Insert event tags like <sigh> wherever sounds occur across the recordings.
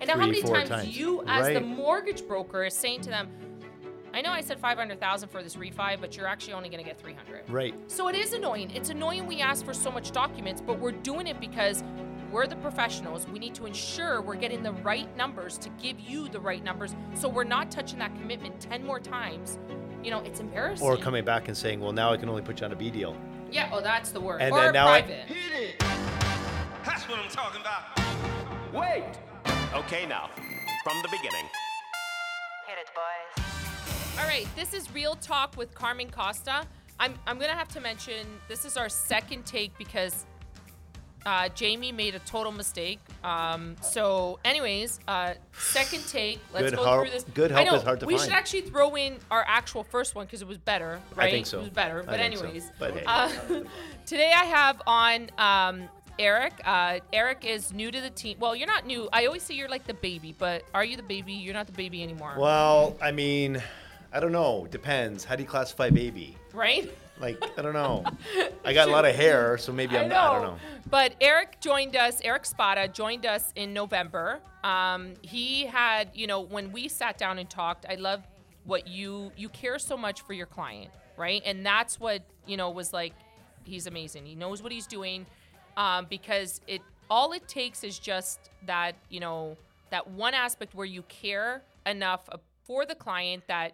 And now, how many times, times. you, as the mortgage broker, is saying to them, "I know I said five hundred thousand for this refi, but you're actually only going to get three hundred. Right. So it is annoying. It's annoying we ask for so much documents, but we're doing it because we're the professionals. We need to ensure we're getting the right numbers to give you the right numbers, so we're not touching that commitment ten more times. You know, it's embarrassing. Or coming back and saying, well, now I can only put you on a B deal. Yeah. Oh, that's the word. And or then now I- private. That's what I'm talking about. Wait! Okay, now, from the beginning. Hit it, boys. All right, this is Real Talk with Carmen Costa. I'm, I'm going to have to mention this is our second take because uh, Jamie made a total mistake. Um, so, anyways, uh, second take. Let's Good go help- through this. good I help know, is hard to find. we find. should actually throw in our actual first one because it was better, right? I think so. It was better. I But, think so. anyways, But hey. uh, <laughs> today I have on um, Eric. Uh, Eric is new to the team. Well, you're not new. I always say you're like the baby, but are you the baby? You're not the baby anymore. Well, I mean, I don't know. Depends. How do you classify baby? Right? Like, I don't know. <laughs> I got a lot of hair, so maybe I'm not. I don't know. But Eric joined us, Eric Spada joined us in November. Um, he had, you know, when we sat down and talked, I love what you you care so much for your client, right? And that's what, you know, was like he's amazing. He knows what he's doing. Um, because it all it takes is just that, you know, that one aspect where you care enough for the client that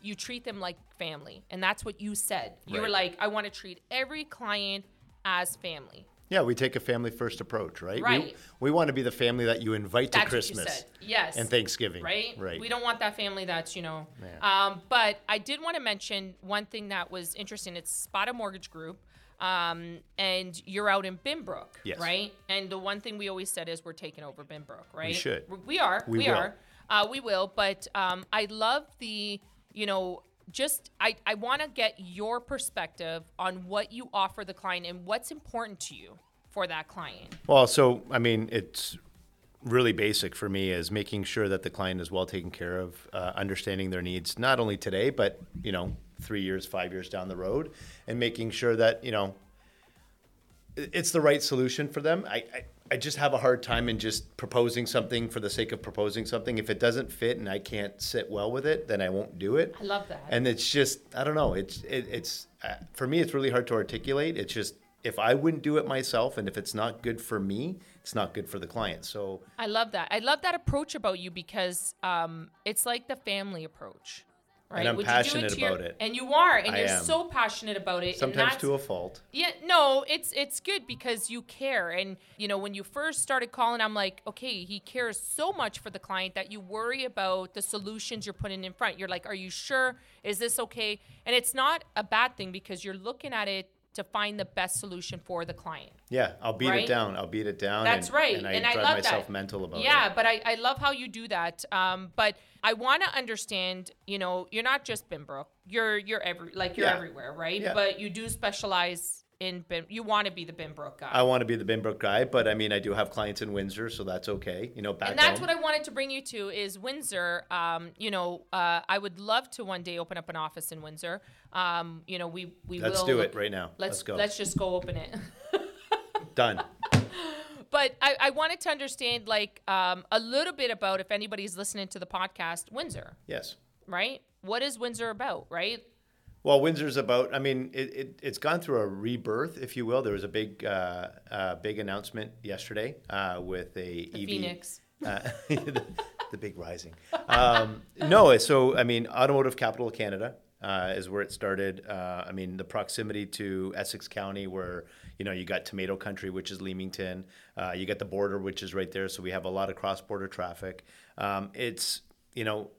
you treat them like family. And that's what you said. You were like, I want to treat every client as family. Yeah, we take a family first approach, right? Right. We, we want to be the family that you invite to Christmas what you said. Yes. and Thanksgiving. Right? Right. We don't want that family that's, you know. Yeah. Um, but I did want to mention one thing that was interesting. It's Spada Mortgage Group. Um, and you're out in Binbrook, Yes. right? And the one thing we always said is we're taking over Binbrook, right? We should. We are. We We, will. are. Uh, we will. But um, I love the, you know, just I, I want to get your perspective on what you offer the client and what's important to you for that client. Well, so I mean, it's really basic for me is making sure that the client is well taken care of, uh, understanding their needs not only today but you know three years, five years down the road, and making sure that you know it's the right solution for them. I, I I just have a hard time in just proposing something for the sake of proposing something. If it doesn't fit and I can't sit well with it, then I won't do it. I love that. And it's just I don't know. It's it, it's uh, for me. It's really hard to articulate. It's just if I wouldn't do it myself, and if it's not good for me, it's not good for the client. So I love that. I love that approach about you because um, it's like the family approach, right? I'm Would passionate to your- about it. and you are, and I you're am. so passionate about it. and sometimes that's- to a fault. Yeah, no, it's it's good because you care, and you know when you first started calling, I'm like, okay, he cares so much for the client that you worry about the solutions you're putting in front. You're like, are you sure? Is this okay? And it's not a bad thing because you're looking at it to find the best solution for the client. Yeah, I'll beat Right? it down. I'll beat it down. That's and, right, And I and I drive love myself that. mental about yeah, it. Yeah, but I, I love how you do that. Um, but I want to understand. You know, you're not just Binbrook. You're you're every like you're Yeah. everywhere, right? Yeah. But you do specialize in. You want to be the Binbrook guy. I want to be the Binbrook guy, but I mean, I do have clients in Windsor, so that's okay. You know, back and that's home. what I wanted to bring you to is Windsor. Um, you know, uh, I would love to one day open up an office in Windsor. Um, you know, we we Let's will do look- it right now. Let's Let's go. Let's just go open it. <laughs> Done. But I, I wanted to understand like um, a little bit about if anybody's listening to the podcast, Windsor, Yes. right? What is Windsor about, right? Well, Windsor's about. I mean, it, it it's gone through a rebirth, if you will. There was a big uh, uh, big announcement yesterday uh, with a The EV. Phoenix. Uh, the, <laughs> the big rising. Um, no, so I mean, automotive capital of Canada uh, is where it started. Uh, I mean, the proximity to Essex County, where you know you got Tomato Country, which is Leamington. Uh, you got the border, which is right there. So we have a lot of cross-border traffic. Um, it's you know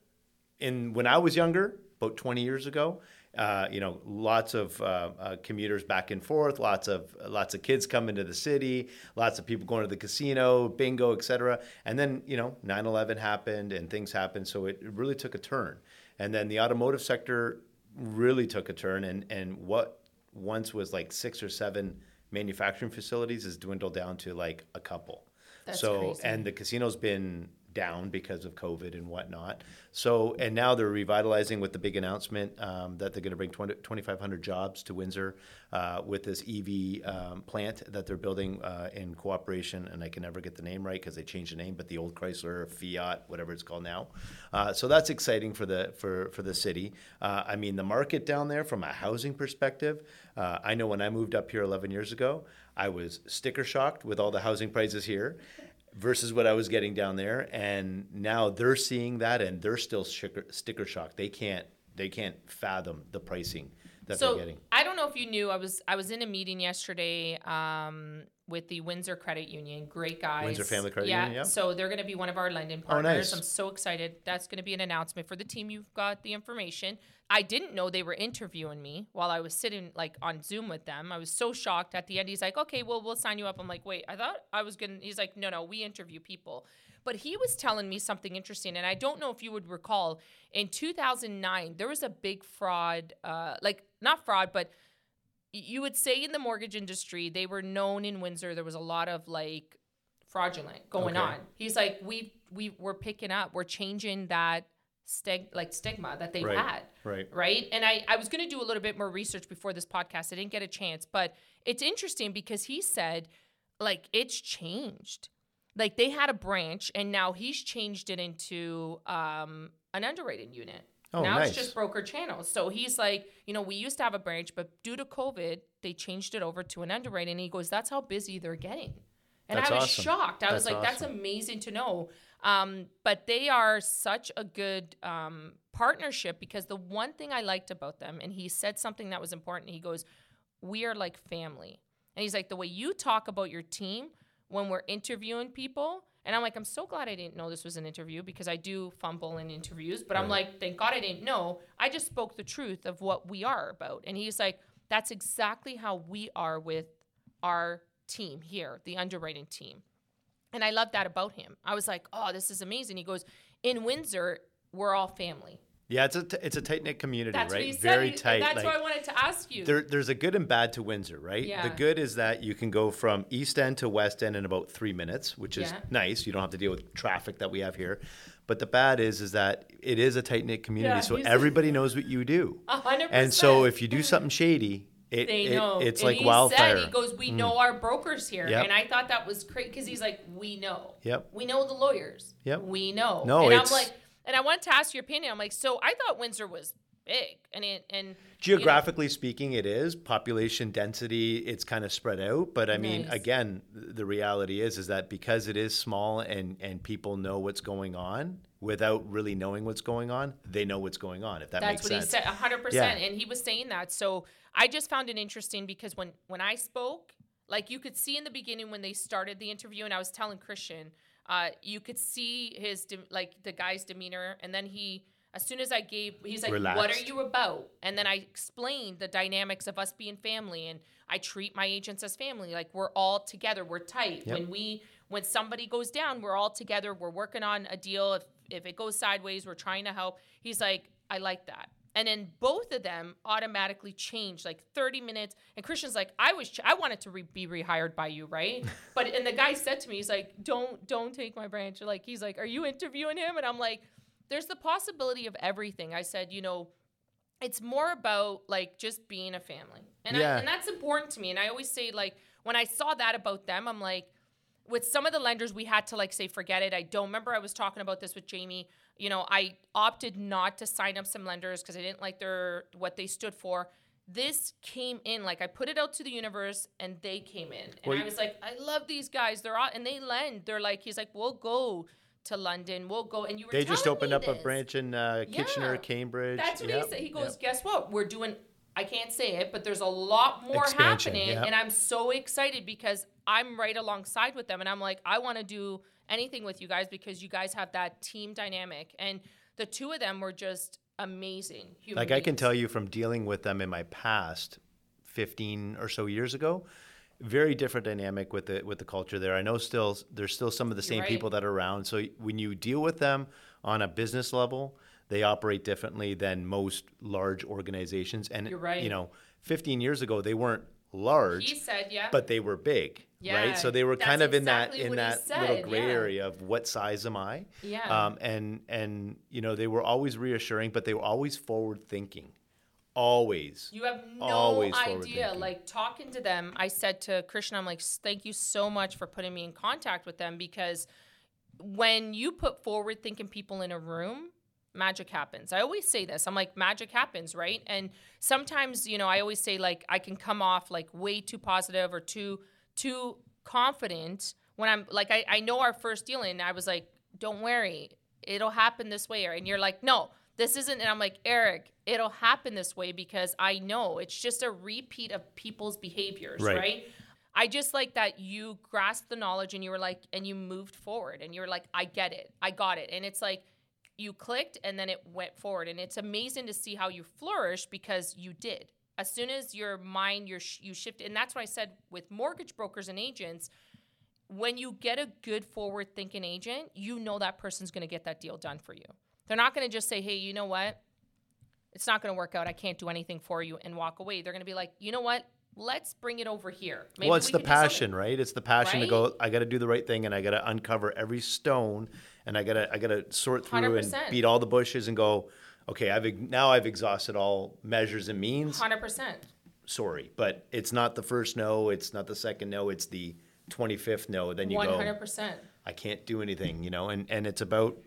in when I was younger, about 20 years ago, uh, you know, lots of uh, uh, commuters back and forth, lots of lots of kids coming to the city, lots of people going to the casino, bingo, etc. And then you know, 9/11 happened and things happened, so it really took a turn. And then the automotive sector really took a turn, and and what once was like six or seven manufacturing facilities has dwindled down to like a couple. That's so crazy. and the casino's been down because of COVID and whatnot. So, and now they're revitalizing with the big announcement um, that they're going to bring 20, 2,500 jobs to Windsor uh, with this EV um, plant that they're building uh, in cooperation. And I can never get the name right because they changed the name, but the old Chrysler, Fiat, whatever it's called now. Uh, so that's exciting for the for for the city. Uh, I mean, the market down there from a housing perspective. Uh, I know when I moved up here 11 years ago, I was sticker shocked with all the housing prices here versus what I was getting down there. And now they're seeing that and they're still sticker, shocked. They can't they can't fathom the pricing that so they're getting. I don't know if you knew I was I was in a meeting yesterday um, with the Windsor Credit Union. Great guys. Windsor Family Credit yeah, Union, yeah. So they're going to be one of our lending Oh, partners. nice. I'm so excited. That's going to be an announcement for the team. You've got the information. I didn't know they were interviewing me while I was sitting like on Zoom with them. I was so shocked. At the end, he's like, "Okay, well, we'll sign you up." I'm like, "Wait, I thought I was gonna." He's like, "No, no, we interview people." But he was telling me something interesting, and I don't know if you would recall. In 2009, there was a big fraud, uh, like not fraud, but you would say in the mortgage industry they were known in Windsor. There was a lot of like fraudulent going Okay. on. He's like, we we we're picking up, we're changing that stig like stigma that they've Right, had, right. right? And I I was going to do a little bit more research before this podcast. I didn't get a chance, but it's interesting because he said like it's changed. Like they had a branch and now he's changed it into um, an underwriting unit. Oh, now nice. it's just broker channels. So he's like, you know, we used to have a branch, but due to COVID, they changed it over to an underwriting. And he goes, that's how busy they're getting. And That's I was awesome. shocked. I was That's like, that's amazing to know. Um, but they are such a good um, partnership because the one thing I liked about them, and he said something that was important. He goes, we are like family. And he's like, the way you talk about your team when we're interviewing people, and I'm like, I'm so glad I didn't know this was an interview because I do fumble in interviews, but I'm like, thank God I didn't know. I just spoke the truth of what we are about. And he's like, that's exactly how we are with our team here, the underwriting team. And I love that about him. I was like, oh, this is amazing. He goes, in Windsor, we're all family. Yeah, it's a t- it's a tight knit community, That's right? said. Very He- tight. That's like, what I wanted to ask you. there, there's a good and bad to Windsor, right? Yeah. The good is that you can go from East End to West End in about three minutes, which is Yeah. nice. You don't have to deal with traffic that we have here. But the bad is, is that it is a tight knit community, Yeah, so everybody knows what you do. A hundred And so if you do something shady, it, they it- know. it's And like he wildfire. Mm. Said, he goes, "We know our brokers here," Yep. and I thought that was great because he's like, "We know. Yep. We know the lawyers. Yep. We know." No, and it's- I'm like, and I wanted to ask your opinion. I'm like, so I thought Windsor was big, and it and you know, Geographically speaking, it is population density. It's kind of spread out, but I mean, again, the reality is is that because it is small and and people know what's going on without really knowing what's going on, they know what's going on. If that That's makes what sense. he said, hundred Yeah. percent, and he was saying that. So I just found it interesting because when when I spoke, like you could see in the beginning when they started the interview, and I was telling Christian, uh, you could see his de- like the guy's demeanor, and then he. As soon as I gave, he's like, "What are you about?" And then I explained the dynamics of us being family, and I treat my agents as family. Like we're all together, we're tight. Yep. When we, when somebody goes down, we're all together. We're working on a deal. If if it goes sideways, we're trying to help. He's like, I like that. And then both of them automatically changed like 30 minutes. And Christian's like, I was, ch- I wanted to re- be rehired by you, right? <laughs> but and the guy said to me, he's like, don't, don't take my branch. Like he's like, are you interviewing him? And I'm like, there's the possibility of everything. I said, you know, it's more about like just being a family, and Yeah. I, and that's important to me. And I always say like when I saw that about them, I'm like, with some of the lenders, we had to like say forget it. I don't remember I was talking about this with Jamie. You know, I opted not to sign up some lenders because I didn't like their what they stood for. This came in like I put it out to the universe, and they came in, and Well, I was like, I love these guys. They're all and they lend. They're like, he's like, we'll go to London. We'll go, and you were. They just opened up a branch in uh, Kitchener, Yeah. Cambridge. That's what Yep, he said. He yep. goes, guess what? We're doing. I can't say it, but there's a lot more Expansion, happening, yeah. and I'm so excited because I'm right alongside with them, and I'm like, I want to do anything with you guys because you guys have that team dynamic, and the two of them were just amazing. Human Like I can tell you from dealing with them in my past, fifteen or so years ago, very different dynamic with the with the culture there. I know still there's still some of the You're same right. people that are around. So when you deal with them on a business level, they operate differently than most large organizations. And You're right. you know, 15 years ago they weren't large, He said, yeah. but they were big. Right? So they were kind of in that in that little gray yeah. area of what size am I? Yeah. Um, and and you know they were always reassuring, but they were always forward thinking, always. You have no idea. Like talking to them, I said to Christian, I'm like, thank you so much for putting me in contact with them because when you put forward thinking people in a room, magic happens. I always say this. I'm like, magic happens, right? And sometimes, you know, I always say like I can come off like way too positive or too too confident when I'm like I, I know our first deal and I was like, don't worry, it'll happen this way. And you're like, no, this isn't. And I'm like, Eric, it'll happen this way because I know it's just a repeat of people's behaviors, Right. right? I just like that you grasped the knowledge and you were like, and you moved forward and you're like, I get it, I got it. And it's like, you clicked and then it went forward. And it's amazing to see how you flourish because you did. As soon as your mind, your sh- you shift, and that's what I said with mortgage brokers and agents. When you get a good forward thinking agent, you know that person's going to get that deal done for you. They're not going to just say, hey, you know what? It's not going to work out. I can't do anything for you and walk away. They're going to be like, you know what? Let's bring it over here. Maybe well, it's we the can do something." passion, right? It's the passion to go. I got to do the right thing, and I got to uncover every stone, and I got to I got to sort through and 100%. beat all the bushes and go. Okay, I've now I've exhausted all measures and means. Hundred percent. Sorry, but it's not the first no. It's not the second no. It's the twenty fifth no. Then you One go. hundred percent. I can't do anything, you know, and, and it's about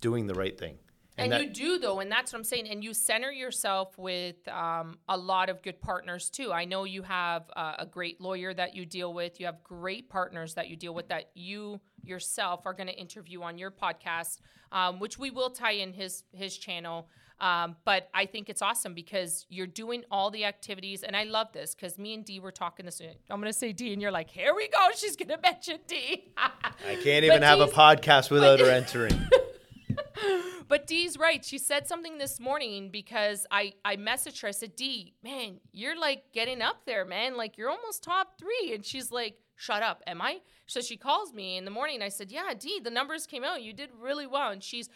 doing the right thing. And, that- you do though, and that's what I'm saying. And you center yourself with um, a lot of good partners too. I know you have uh, a great lawyer that you deal with. You have great partners that you deal with that you yourself are going to interview on your podcast, um, which we will tie in his his channel. Um, but I think it's awesome because you're doing all the activities, and I love this because me and Dee were talking this. I'm going to say Dee, and you're like, "Here we go." <laughs> She's going to mention Dee. I can't <laughs> even have a podcast without her <laughs> entering. But Dee's right. She said something this morning because I I messaged her. I said, Dee, man, you're like getting up there, man. Like you're almost top three. And she's like, Shut up, am I? So she calls me in the morning. I said, Yeah, Dee, the numbers came out. You did really well. And she's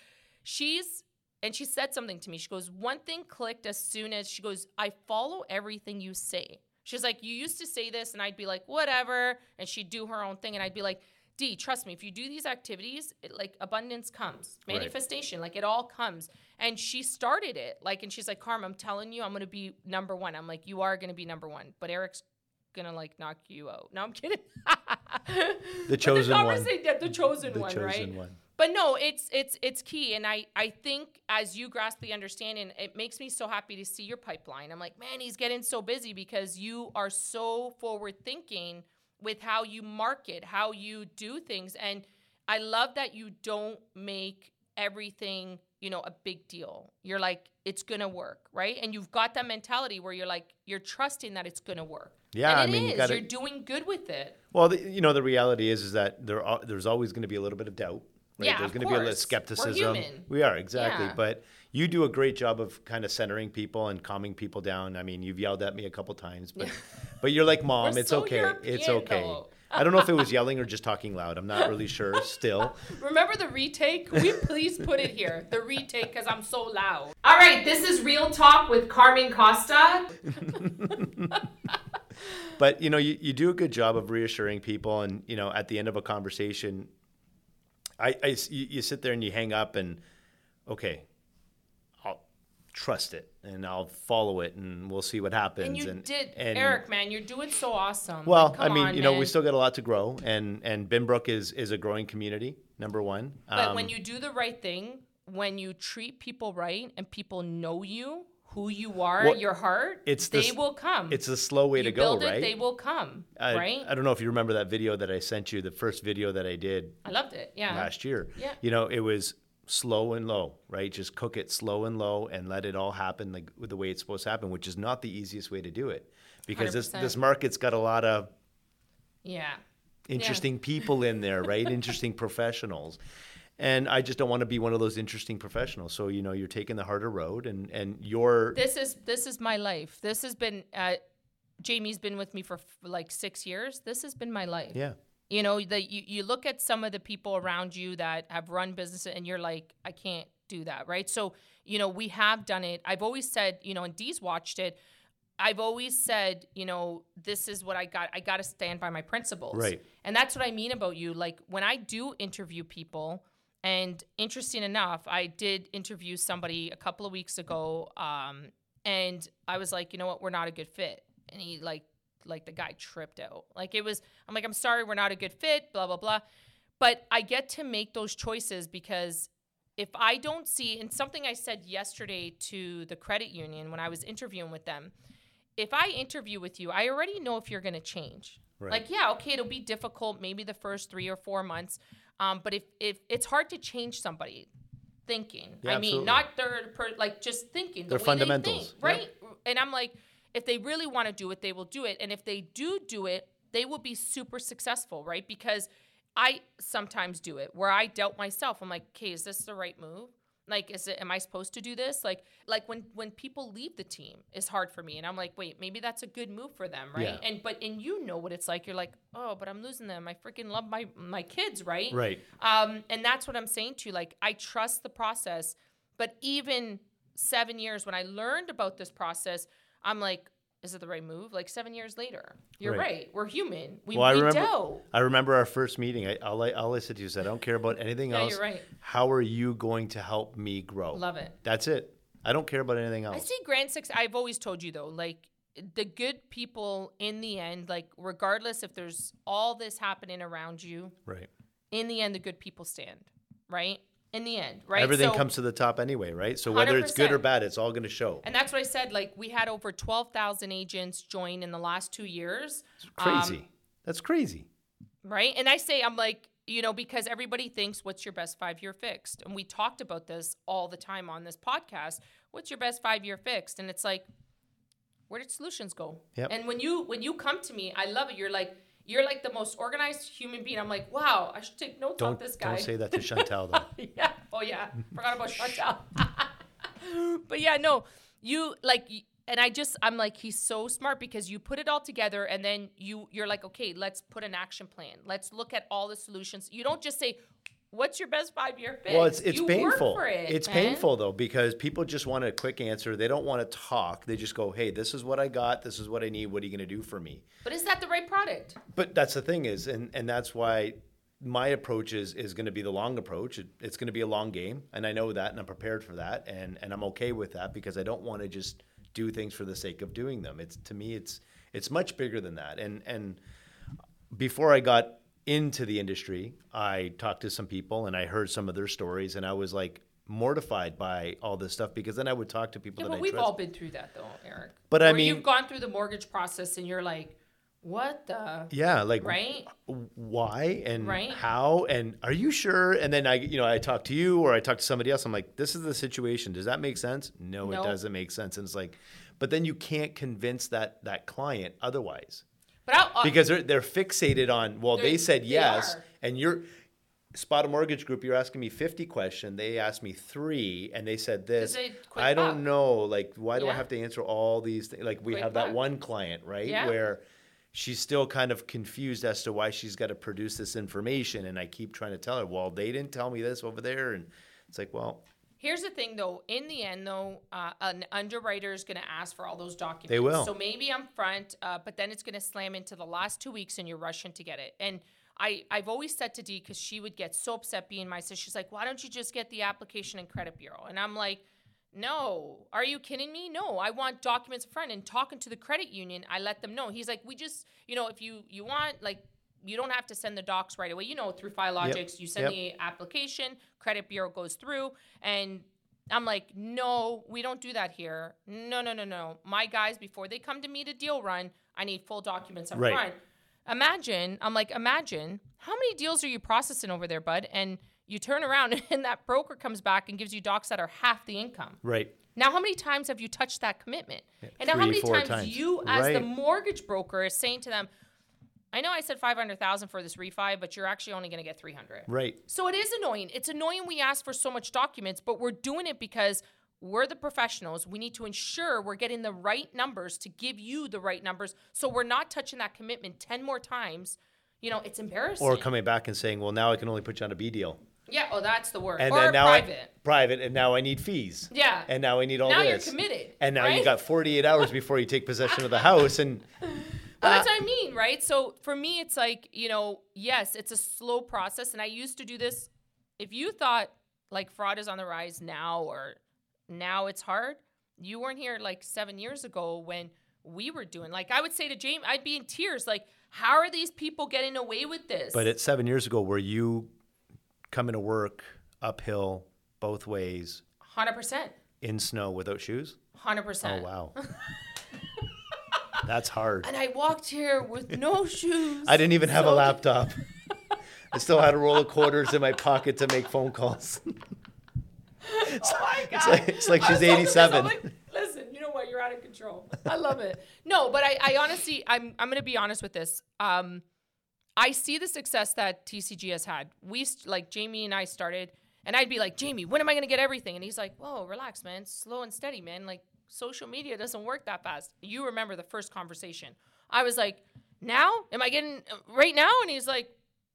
she's and she said something to me. She goes, One thing clicked as soon as she goes, I follow everything you say. She's like, You used to say this, and I'd be like, whatever. And she'd do her own thing, and I'd be like, Dee, trust me, if you do these activities, it, like abundance comes, Right. manifestation, like it all comes. And she started it, like, and she's like, Karma, I'm telling you, I'm gonna be number one. I'm like, you are gonna be number one, but Eric's gonna like knock you out. No, I'm kidding. <laughs> The chosen one. conversation- yeah, the chosen The one, chosen right? one. But no, it's it's it's key, and I I think as you grasp the understanding, it makes me so happy to see your pipeline. I'm like, man, he's getting so busy because you are so forward thinking with how you market, how you do things, and I love that you don't make everything you know a big deal. You're like, it's gonna work, right? And you've got that mentality where you're like, you're trusting that it's gonna work. Yeah, I mean, you is. gotta- You're doing good with it. Well, the, you know, the reality is, is that there are, there's always going to be a little bit of doubt. Right? Yeah, there's going to be a little course. We're skepticism. human. We are exactly, Yeah. but you do a great job of kind of centering people and calming people down. I mean, you've yelled at me a couple times, but <laughs> but you're like, mom, it's so okay, it's okay. I don't know if it was <laughs> yelling or just talking loud. I'm not really sure. Still, <laughs> Remember the retake? We please put it here? The retake, because I'm so loud. All right, this is Real Talk with Carmen Costa. But you know, you, you do a good job of reassuring people, and you know, at the end of a conversation, I, I you, you sit there and you hang up, and okay, I'll trust it and I'll follow it, and we'll see what happens. And you and, did, and- Eric, man, you're doing so awesome. Well, Like, I mean, on, you know, we still got a lot to grow, and and Binbrook is is a growing community. Number one, But Um, when you do the right thing, when you treat people right, and people know you, who you are, Well, your heart, it's they this- will come. it's a slow way you to go, it, right? they will come, I, right? I don't know if you remember that video that I sent you, the first video that I did I loved it. Yeah. last year. Yeah. You know, it was slow and low, right? Just cook it slow and low and let it all happen like the way it's supposed to happen, which is not the easiest way to do it. Because this 100%. this market's got a lot of Yeah. interesting people in there, right? interesting professionals. And I just don't want to be one of those interesting professionals. So, you know, you're taking the harder road and and you're this is this is my life. This has been uh, Jamie's been with me for f- like six years. This has been my life. yeah. You know that you, you look at some of the people around you that have run businesses and you're like, I can't do that, right? So you know we have done it. I've always said, you know, and Dee's watched it. I've always said, you know, this is what I got. I got to stand by my principles. Right. And that's what I mean about you. Like when I do interview people, and interesting enough, I did interview somebody a couple of weeks ago, um, and I was like, you know what, we're not a good fit. And he like, like the guy tripped out. Like it was, I'm like, I'm sorry, we're not a good fit. Blah blah blah. But I get to make those choices because if I don't see, and something I said yesterday to the credit union when I was interviewing with them, if I interview with you, I already know if you're going to change. Right. Like, yeah, okay, it'll be difficult, maybe the first three or four months. Um, but if if it's hard to change somebody thinking, Yeah, I mean, absolutely. not their per, like just thinking, the Their way fundamentals. they think, Yep. right? And I'm like, if they really want to do it, they will do it. And if they do do it, they will be super successful, right? Because I sometimes do it where I doubt myself. I'm like, okay, is this the right move? Like, is it? Am I supposed to do this? Like, like when when people leave the team, it's hard for me, and I'm like, wait, maybe that's a good move for them, right? Yeah. And but and you know what it's like. You're like, oh, but I'm losing them. I freaking love my my kids, right? Right. Um, and that's what I'm saying to you. Like, I trust the process, but even seven years when I learned about this process, I'm like, is it the right move? Like seven years later, you're Right. right. We're human. We, Well, I we remember. I remember our first meeting. I, all I, all I said to you is, I don't care about anything <laughs> Yeah, else. you're right. How are you going to help me grow? Love it. That's it. I don't care about anything else. I see grand success. I've always told you though, like the good people in the end, like regardless if there's all this happening around you, Right. in the end, the good people stand, right? In the end, right? Everything So- comes to the top anyway, right? So whether it's good or bad, it's all going to show. And that's what I said. Like we had over twelve thousand agents join in the last two years. Um, Crazy. That's crazy. right? And I say, I'm like, you know, because everybody thinks, what's your best five year fixed? And we talked about this all the time on this podcast. What's your best five year fixed? And it's like, where did solutions go? Yep. And when you when you come to me, I love it. You're like, you're like the most organized human being. I'm like, wow, I should take notes Don't off this guy. don't say that to <laughs> Chantal though. yeah. Oh yeah. Forgot about <laughs> Chantal. <laughs> but yeah, no, you like, and I just, I'm like, he's so smart because you put it all together, and then you, you're like, okay, let's put an action plan. Let's look at all the solutions. You don't just say, "What's your best five year fix?" Well, it's it's You painful. for it, it's man. painful though because people just want a quick answer. They don't want to talk. They just go, "Hey, this is what I got. This is what I need. What are you going to do for me?" But is that the right product? But that's the thing is, and and that's why my approach is is going to be the long approach. It, it's going to be a long game, and I know that, and I'm prepared for that, and and I'm okay with that because I don't want to just do things for the sake of doing them. It's to me, it's it's much bigger than that, and and before I got into the industry, I talked to some people and I heard some of their stories, and I was like mortified by all this stuff because then I would talk to people Yeah, that but I we've trust. all been through that though, Eric. But I mean- you've gone through the mortgage process, and you're like, what the? yeah, like Right? why and Right. how and are you sure? And then I, you know, I talk to you or I talk to somebody else. I'm like, this is the situation. Does that make sense? No, No. it doesn't make sense. And it's like, but then you can't convince that that client otherwise But uh, because they're they're fixated on. Well, they said yes, and you're. Spada Mortgage Group. You're asking me 50 question. They asked me three, and they said this. they I don't buck. know. Like, why do I have to answer all these things? Like, we Quick have that one client, right? Yeah. Where she's still kind of confused as to why she's got to produce this information, and I keep trying to tell her, well, they didn't tell me this over there, and it's like, well, Here's the thing, though. In the end, though, uh, an underwriter is going to ask for all those documents. They will. So maybe I'm front, uh, but then it's going to slam into the last two weeks, and you're rushing to get it. And I, I've always said to Dee because she would get so upset being my sister. She's like, "Why don't you just get the application and credit bureau?" And I'm like, "No, are you kidding me? No, I want documents front." And talking to the credit union, I let them know. He's like, "We just, you know, if you you want like." You don't have to send the docs right away. You know, through Filogix, you send Yep. the application, credit bureau goes through, and I'm like, no, we don't do that here. No, no, no, no. My guys, before they come to me to deal run, I need full documents up Right. front. Imagine, I'm like, imagine how many deals are you processing over there, bud? And you turn around <laughs> and that broker comes back and gives you docs that are half the income. right. Now, how many times have you touched that commitment? and now, how three, many four times, times. you, as the mortgage broker, is saying to them, I know I said 500,000 for this refi, but you're actually only going to get 300. Right. So it is annoying. It's annoying we ask for so much documents, but we're doing it because we're the professionals. We need to ensure we're getting the right numbers to give you the right numbers so we're not touching that commitment 10 more times. You know, it's embarrassing. Or coming back and saying, well, now I can only put you on a B deal. Yeah. Oh, that's the word. and or then now private. I, private, and now I need fees. Yeah. And now I need all Now you're this. committed, And now you right? got 48 hours before you take possession of the house, and <laughs> Well, that's Uh, what I mean, right? So for me, it's like, you know, yes, it's a slow process. And I used to do this. If you thought like fraud is on the rise now or now it's hard, you weren't here like seven years ago when we were doing. Like I would say to James, I'd be in tears. Like, how are these people getting away with this? but it's seven years ago where you coming to work uphill both ways 100%. in snow without shoes. 100%. Oh wow, <laughs> that's hard. And I walked here with no <laughs> shoes. I didn't even have a laptop. I still had a roll of quarters in my pocket to make phone calls. <laughs> Oh my God. It's like, it's like she's was talking to 87. somebody- Listen, you know what? You're out of control. I love it. No, but I, I honestly, I'm, I'm going to be honest with this. Um, I see the success that TCG has had. We like Jamie and I started, and I'd be like, Jamie, when am I going to get everything? And he's like, Whoa, relax, man. Slow and steady, man. Like social media doesn't work that fast. You remember the first conversation? I was like, Now, am I getting right now? And he's like.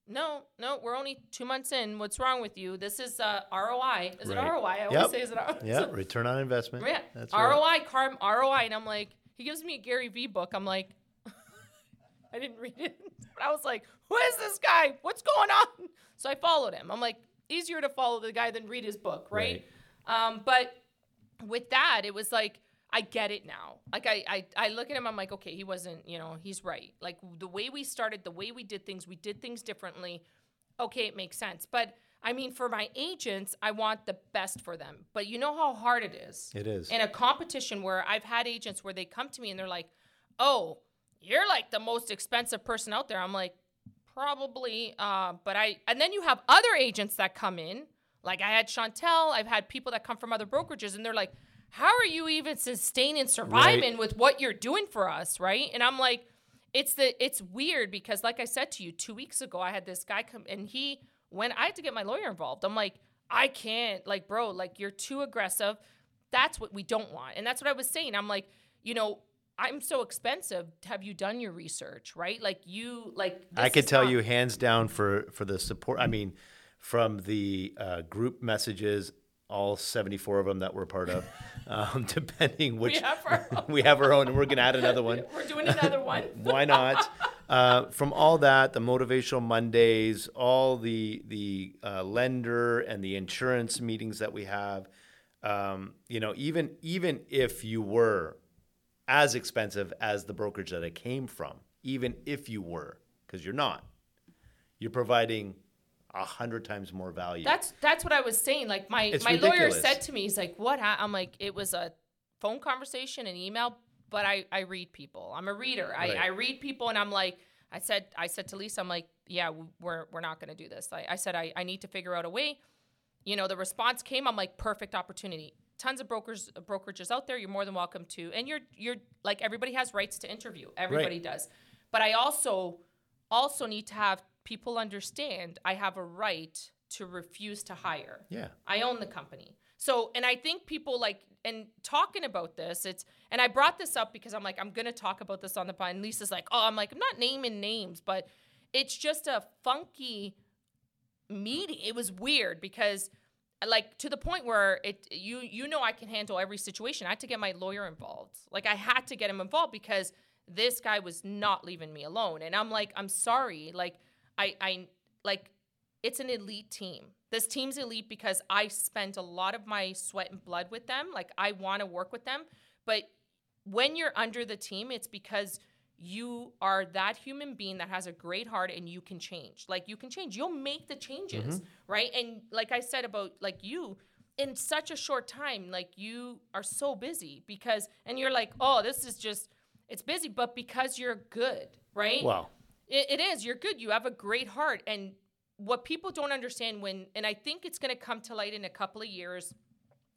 No, no, we're only two months in. What's wrong with you? This is uh, ROI. Is it ROI? I always Yep. say is it ROI? <laughs> Yeah, return on investment. Yeah. That's right. ROI, Carm, ROI. And I'm like, he gives me a Gary Vee book. I'm like, <laughs> I didn't read it. But <laughs> I was like, who is this guy? What's going on? So I followed him. I'm like, easier to follow the guy than read his book, right? Um, but with that, it was like, I get it now. Like I, I, I look at him, I'm like, okay, he wasn't, you know, he's right. Like the way we started, the way we did things, we did things differently. Okay, it makes sense. But I mean, for my agents, I want the best for them. But you know how hard it is. It is. In a competition where I've had agents where they come to me and they're like, oh, you're like the most expensive person out there. I'm like, probably. Uh, but I, and then you have other agents that come in. Like I had Chantel, I've had people that come from other brokerages and they're like, how are you even sustaining, surviving with what you're doing for us? Right. And I'm like, it's the, it's weird because like I said to you two weeks ago, I had this guy come and he, when I had to get my lawyer involved, I'm like, I can't, like, bro, like you're too aggressive. That's what we don't want. And that's what I was saying. I'm like, you know, I'm so expensive. Have you done your research, right? Like you, like I could tell not- you hands down for for the support. I mean, from the uh, group messages, all 74 of them that we're part of, <laughs> um, <laughs> depending which have our own. <laughs> we have our own, and we're gonna add another one. We're doing another one. Why not? Uh, from all that, the motivational Mondays, all the the uh, lender and the insurance meetings that we have, um, you know, even even if you were as expensive as the brokerage that I came from, even if you were, because you're not, you're providing a hundred times more value. That's that's what I was saying. Like my It's my lawyer said to me, he's like, "What?" I'm like, "It was a phone conversation, an email, but I I read people. I'm a reader. Right. I I read people, and I'm like, I said I said to Lisa, I'm like, yeah, we're we're not going to do this. I, I said I I need to figure out a way. You know, the response came. I'm like, perfect opportunity. Tons of brokers brokerages out there. You're more than welcome to, and you're you're like everybody has rights to interview. Everybody does, but I also also need to have people understand I have a right to refuse to hire. Yeah. I own the company. So, and I think people like, and talking about this, it's, and I brought this up because I'm like, I'm going to talk about this on the pod. And Lisa's like, oh, I'm like, I'm not naming names, but it's just a funky meeting. It was weird because, like, to the point where it, you, you know, I can handle every situation. I had to get my lawyer involved. Like, I had to get him involved because this guy was not leaving me alone. And I'm like, I'm sorry. Like, I, I, like, it's an elite team. This team's elite because I spent a lot of my sweat and blood with them. Like I want to work with them, but when you're under the team, it's because you are that human being that has a great heart and you can change. Like you can change. You'll make the changes, mm-hmm. right? And like I said about like you in such a short time, like you are so busy because and you're like, "Oh, this is just it's busy, but because you're good, right?" Wow. It, it is. You're good. You have a great heart. And what people don't understand when, and I think it's going to come to light in a couple of years,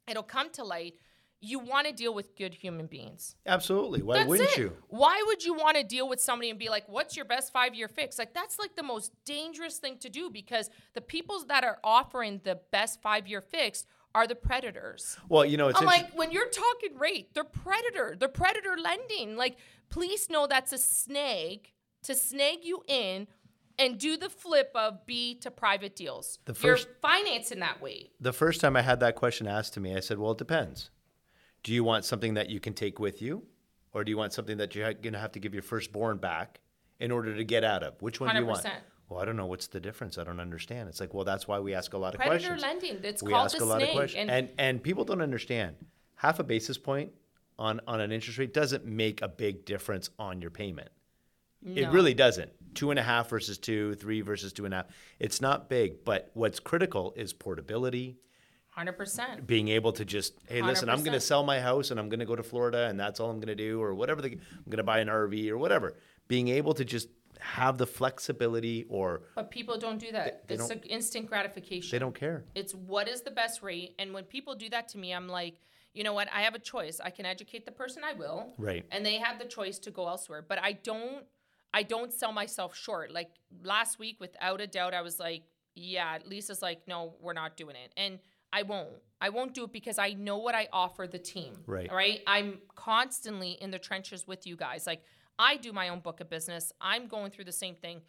it'll come to light. You want to deal with good human beings. Absolutely. Why That's wouldn't it. you? Why would you want to deal with somebody and be like, what's your best five year fix? Like, that's like the most dangerous thing to do because the people that are offering the best five year fix are the predators. Well, you know, it's I'm inter- like, when you're talking rate, they're predator. They're predator lending. Like, please know that's a snag to snag you in and do the flip of B to private deals. The You're first- financing that way. The first time I had that question asked to me, I said, "Well, it depends. Do you want something that you can take with you, or do you want something that you're going to have to give your firstborn back in order to get out of? Which one do you want?" Well, I don't know. What's the difference? I don't understand. It's like, well, that's why we ask a lot of Predator questions. lending. It's we called ask a lot snake. of questions, And, and and people don't understand. Half a basis point on on an interest rate doesn't make a big difference on your payment. It really doesn't. Two and a half versus two, three versus two and a half. It's not big, but what's critical is portability, 100%. being able to just, hey, listen, I'm going to sell my house and I'm going to go to Florida and that's all I'm going to do, or whatever. The, I'm going to buy an RV or whatever. Being able to just have the flexibility, or But people don't do that. They it's instant gratification. they don't care. It's what is the best rate. And when people do that to me, I'm like, you know what? I have a choice. I can educate the person I will. Right. And they have the choice to go elsewhere. But I don't I don't sell myself short. Like last week, without a doubt, I was like, yeah, Lisa's like, no, we're not doing it. And I won't. I won't do it because I know what I offer the team. Right. Right. I'm constantly in the trenches with you guys. Like I do my own book of business. I'm going through the same thing.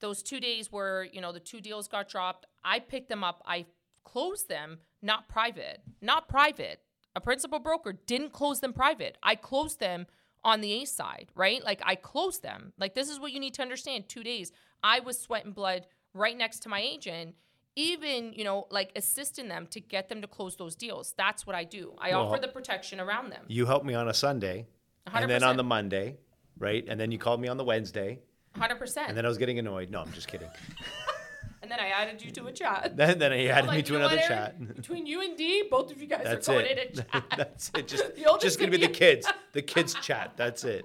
Those two days where, you know, the two deals got dropped, I picked them up. I closed them, not private. Not private. A principal broker didn't close them private. I closed them on the A side, right? Like I closed them. Like this is what you need to understand. Two days, I was sweat and blood right next to my agent, even you know, like assisting them to get them to close those deals. That's what I do. I Well, offer the protection around them. You helped me on a Sunday, and then on the Monday, right? And then you called me on the Wednesday, Hundred percent. and then I was getting annoyed. No, I'm just kidding. <laughs> And then I added you to a chat. <laughs> then then he added I'm me to another what, chat. <laughs> Between you and Dee, both of you guys That's are going it. in a <laughs> chat. That's it. Just, just gonna be the kids. The kids chat. That's it.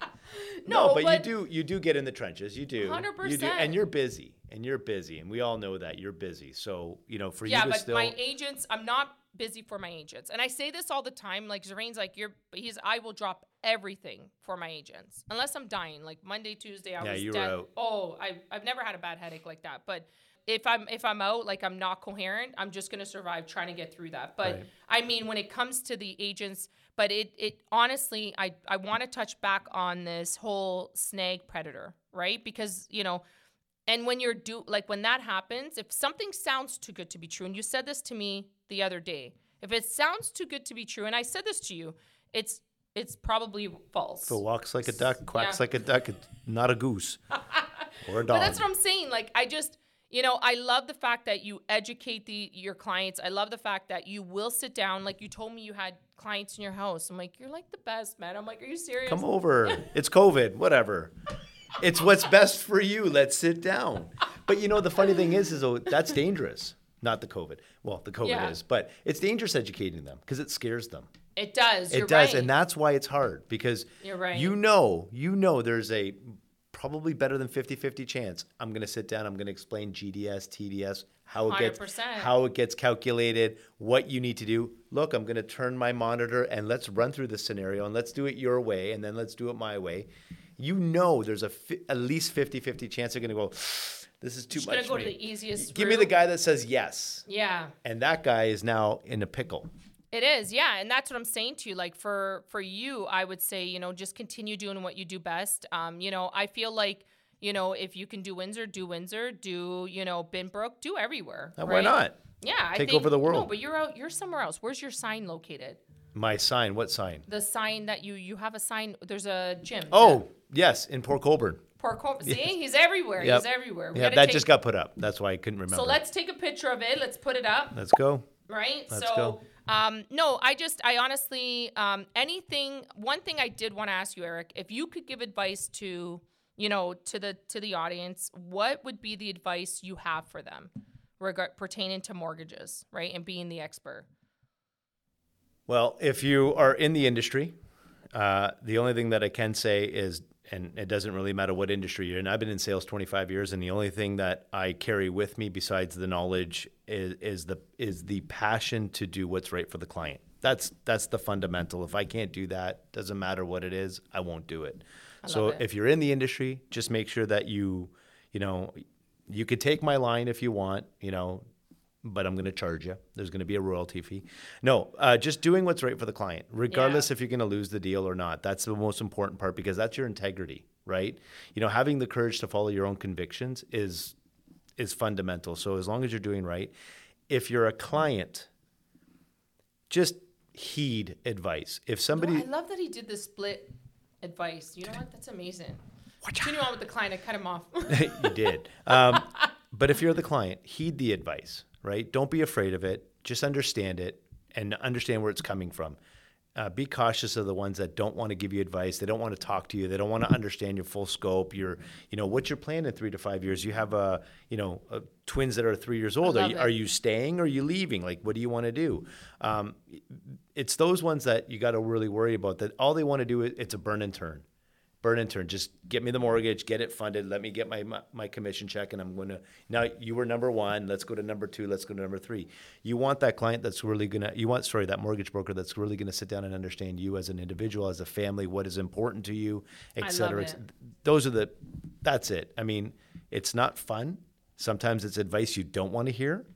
No, but, but- you do you do get in the trenches. You do. You do, 100%. and you're busy. And you're busy. And we all know that you're busy. So you know, for yeah, you to but my agents, I'm not busy for my agents, and I say this all the time. Like Zarain's, like you're, he's, I will drop everything for my agents unless I'm dying. Like Monday, Tuesday, I Yeah, was you were dead. out. Oh, I, I've never had a bad headache like that. But if I'm if I'm out, like I'm not coherent, I'm just gonna survive trying to get through that. But Right. I mean, when it comes to the agents, but it it honestly, I I want to touch back on this whole snag predator, right? Because you know. And when you're do like when that happens, if something sounds too good to be true, and you said this to me the other day, if it sounds too good to be true, and I said this to you, it's it's probably false. It walks like a duck, quacks Yeah. like a duck, it's not a goose <laughs> or a dog. But that's what I'm saying. Like I just, you know, I love the fact that you educate the your clients. I love the fact that you will sit down. Like you told me you had clients in your house. I'm like, you're like the best, man. I'm like, are you serious? Come over. <laughs> It's COVID. Whatever. It's what's best for you. Let's sit down. But you know, the funny thing is, is oh, that's dangerous. Not the COVID. Well, the COVID Yeah. is, but it's dangerous educating them because it scares them. It does. It does, right. and that's why it's hard because You're right. you know, you know, there's a probably better than 50-50 chance. I'm going to sit down. I'm going to explain GDS, TDS, how it gets 100%. how it gets calculated, what you need to do. Look, I'm going to turn my monitor and let's run through this scenario and let's do it your way and then let's do it my way. You know, there's a fi- at least 50-50 chance they're going to go. This is too Just much. gonna go to the easiest. Give me the guy that says yes, Yeah. and that guy is now in a pickle. It is, yeah, and that's what I'm saying to you. Like for for you, I would say, you know, just continue doing what you do best. Um, you know, I feel like, you know, if you can do Windsor, do Windsor, do you know Binbrook, do everywhere. Now, Why not? Yeah, I Take think- over the world. No, but you're out. You're somewhere else. Where's your sign located? My sign. What sign? The sign that you you have a sign. There's a gym. Oh, yes, in Port Colborne. Port Cor- <laughs> See, he's everywhere. Yep. He's everywhere. We Yeah, that take- just got put up. That's why I couldn't remember. So let's take a picture of it. Let's put it up. Let's go. right? Let's so, go. Um, no, I just, I honestly, um, anything. One thing I did want to ask you, Eric, if you could give advice to, you know, to the to the audience, what would be the advice you have for them, regard pertaining to mortgages, right, and being the expert? Well, if you are in the industry, uh, the only thing that I can say is, and it doesn't really matter what industry you're in. I've been in sales 25 years, and the only thing that I carry with me besides the knowledge is, is the is the passion to do what's right for the client. That's that's the fundamental. If I can't do that, doesn't matter what it is, I won't do it. so it. if you're in the industry, just make sure that you, you know, you could take my line if you want, you know, but I'm going to charge you. There's going to be a royalty fee. No, uh, just doing what's right for the client, regardless Yeah. if you're going to lose the deal or not. That's the most important part because that's your integrity, right? You know, having the courage to follow your own convictions is is fundamental. So as long as you're doing right, if you're a client, just heed advice. If Oh, somebody I love that he did the split advice. You know what? That's amazing. Continue on with the client. I cut him off. <laughs> you did. Um, but if you're the client, heed the advice, right? Don't be afraid of it. Just understand it and understand where it's coming from. Uh, be cautious of the ones that don't want to give you advice. They don't want to talk to you. They don't want to understand your full scope. Your, you know, what's your plan in three to five years? You have a, you know, uh twins that are three years old. Are you, are you staying or are you leaving? Like, what do you want to do? Um, it's those ones that you got to really worry about. That all they want to do is it's a burn and turn burn and turn. Just get me the mortgage, get it funded. Let me get my my, my commission check, and I'm going to. Now you were number one. Let's go to number two. Let's go to number three. You want that client that's really gonna. You want sorry that mortgage broker that's really gonna sit down and understand you as an individual, as a family, what is important to you, et cetera. et-. Those are the. That's it. I mean, it's not fun. Sometimes it's advice you don't want to hear,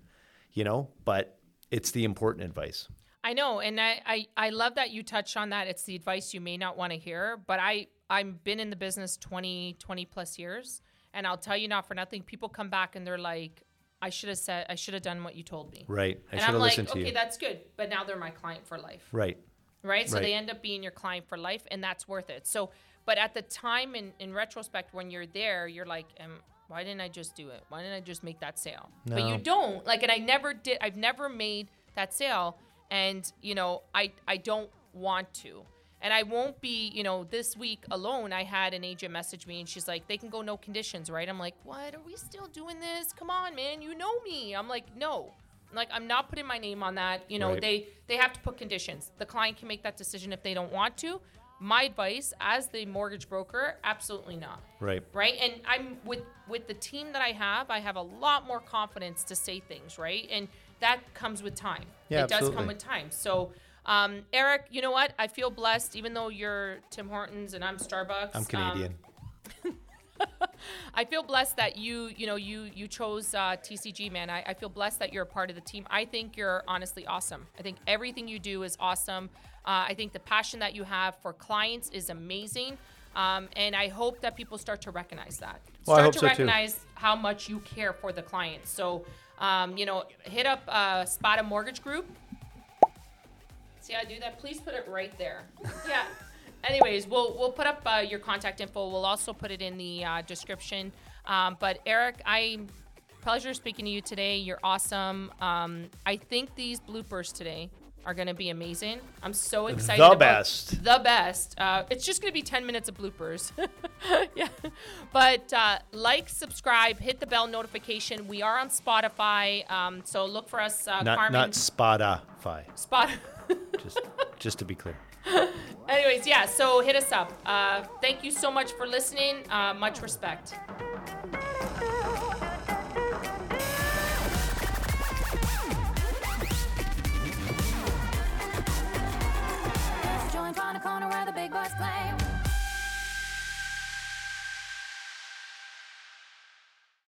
you know, but it's the important advice. I know, and I, I I love that you touched on that. It's the advice you may not want to hear, but I I've been in the business 20 20 plus years, and I'll tell you not for nothing. People come back and they're like, "I should have said, I should have done what you told me." Right. I and should I'm have like, listened to "Okay, you. that's good," but now they're my client for life. right. right? So Right. they end up being your client for life, and that's worth it. So, but at the time, in, in retrospect, when you're there, you're like, um, why didn't I just do it? Why didn't I just make that sale? But you don't. Like, and I never did. I've never made that sale, and you know, I I don't want to. And I won't be, you know, this week alone. I had an agent message me and she's like, they can go no conditions, right? I'm like, what? Are we still doing this? Come on, man. You know me. I'm like, no. I'm like, I'm not putting my name on that. You know, Right. they they have to put conditions. The client can make that decision if they don't want to. My advice as the mortgage broker, absolutely not. Right. Right? And I'm with with the team that I have, I have a lot more confidence to say things, right? And that comes with time. Yeah, it does come with time. So um, Eric, you know what? I feel blessed, even though you're Tim Hortons and I'm Starbucks. I'm um, Canadian. <laughs> I feel blessed that you, you know, you you chose uh, TCG, man. I, I feel blessed that you're a part of the team. I think you're honestly awesome. I think everything you do is awesome. Uh, I think the passion that you have for clients is amazing. Um, and I hope that people start to recognize that. Well, start to so, too. recognize how much you care for the clients. So, um, you know, hit up uh, Spada Mortgage Group. See how I do that? Please put it right there. <laughs> Yeah. Anyways, we'll we'll put up uh, your contact info. We'll also put it in the uh, description. Um, but Eric, I pleasure speaking to you today. You're awesome. Um, I think these bloopers today are going to be amazing. I'm so excited. The about- best. The best. Uh, it's just going to be 10 minutes of bloopers. <laughs> yeah. But uh, like, subscribe, hit the bell notification. We are on Spotify, um, so look for us. Uh, Not Carmen. not Spotify. Spot. <laughs> just just to be clear. <laughs> Anyways, yeah. So hit us up. Uh, thank you so much for listening. Uh, much respect. Corner where the big boys play.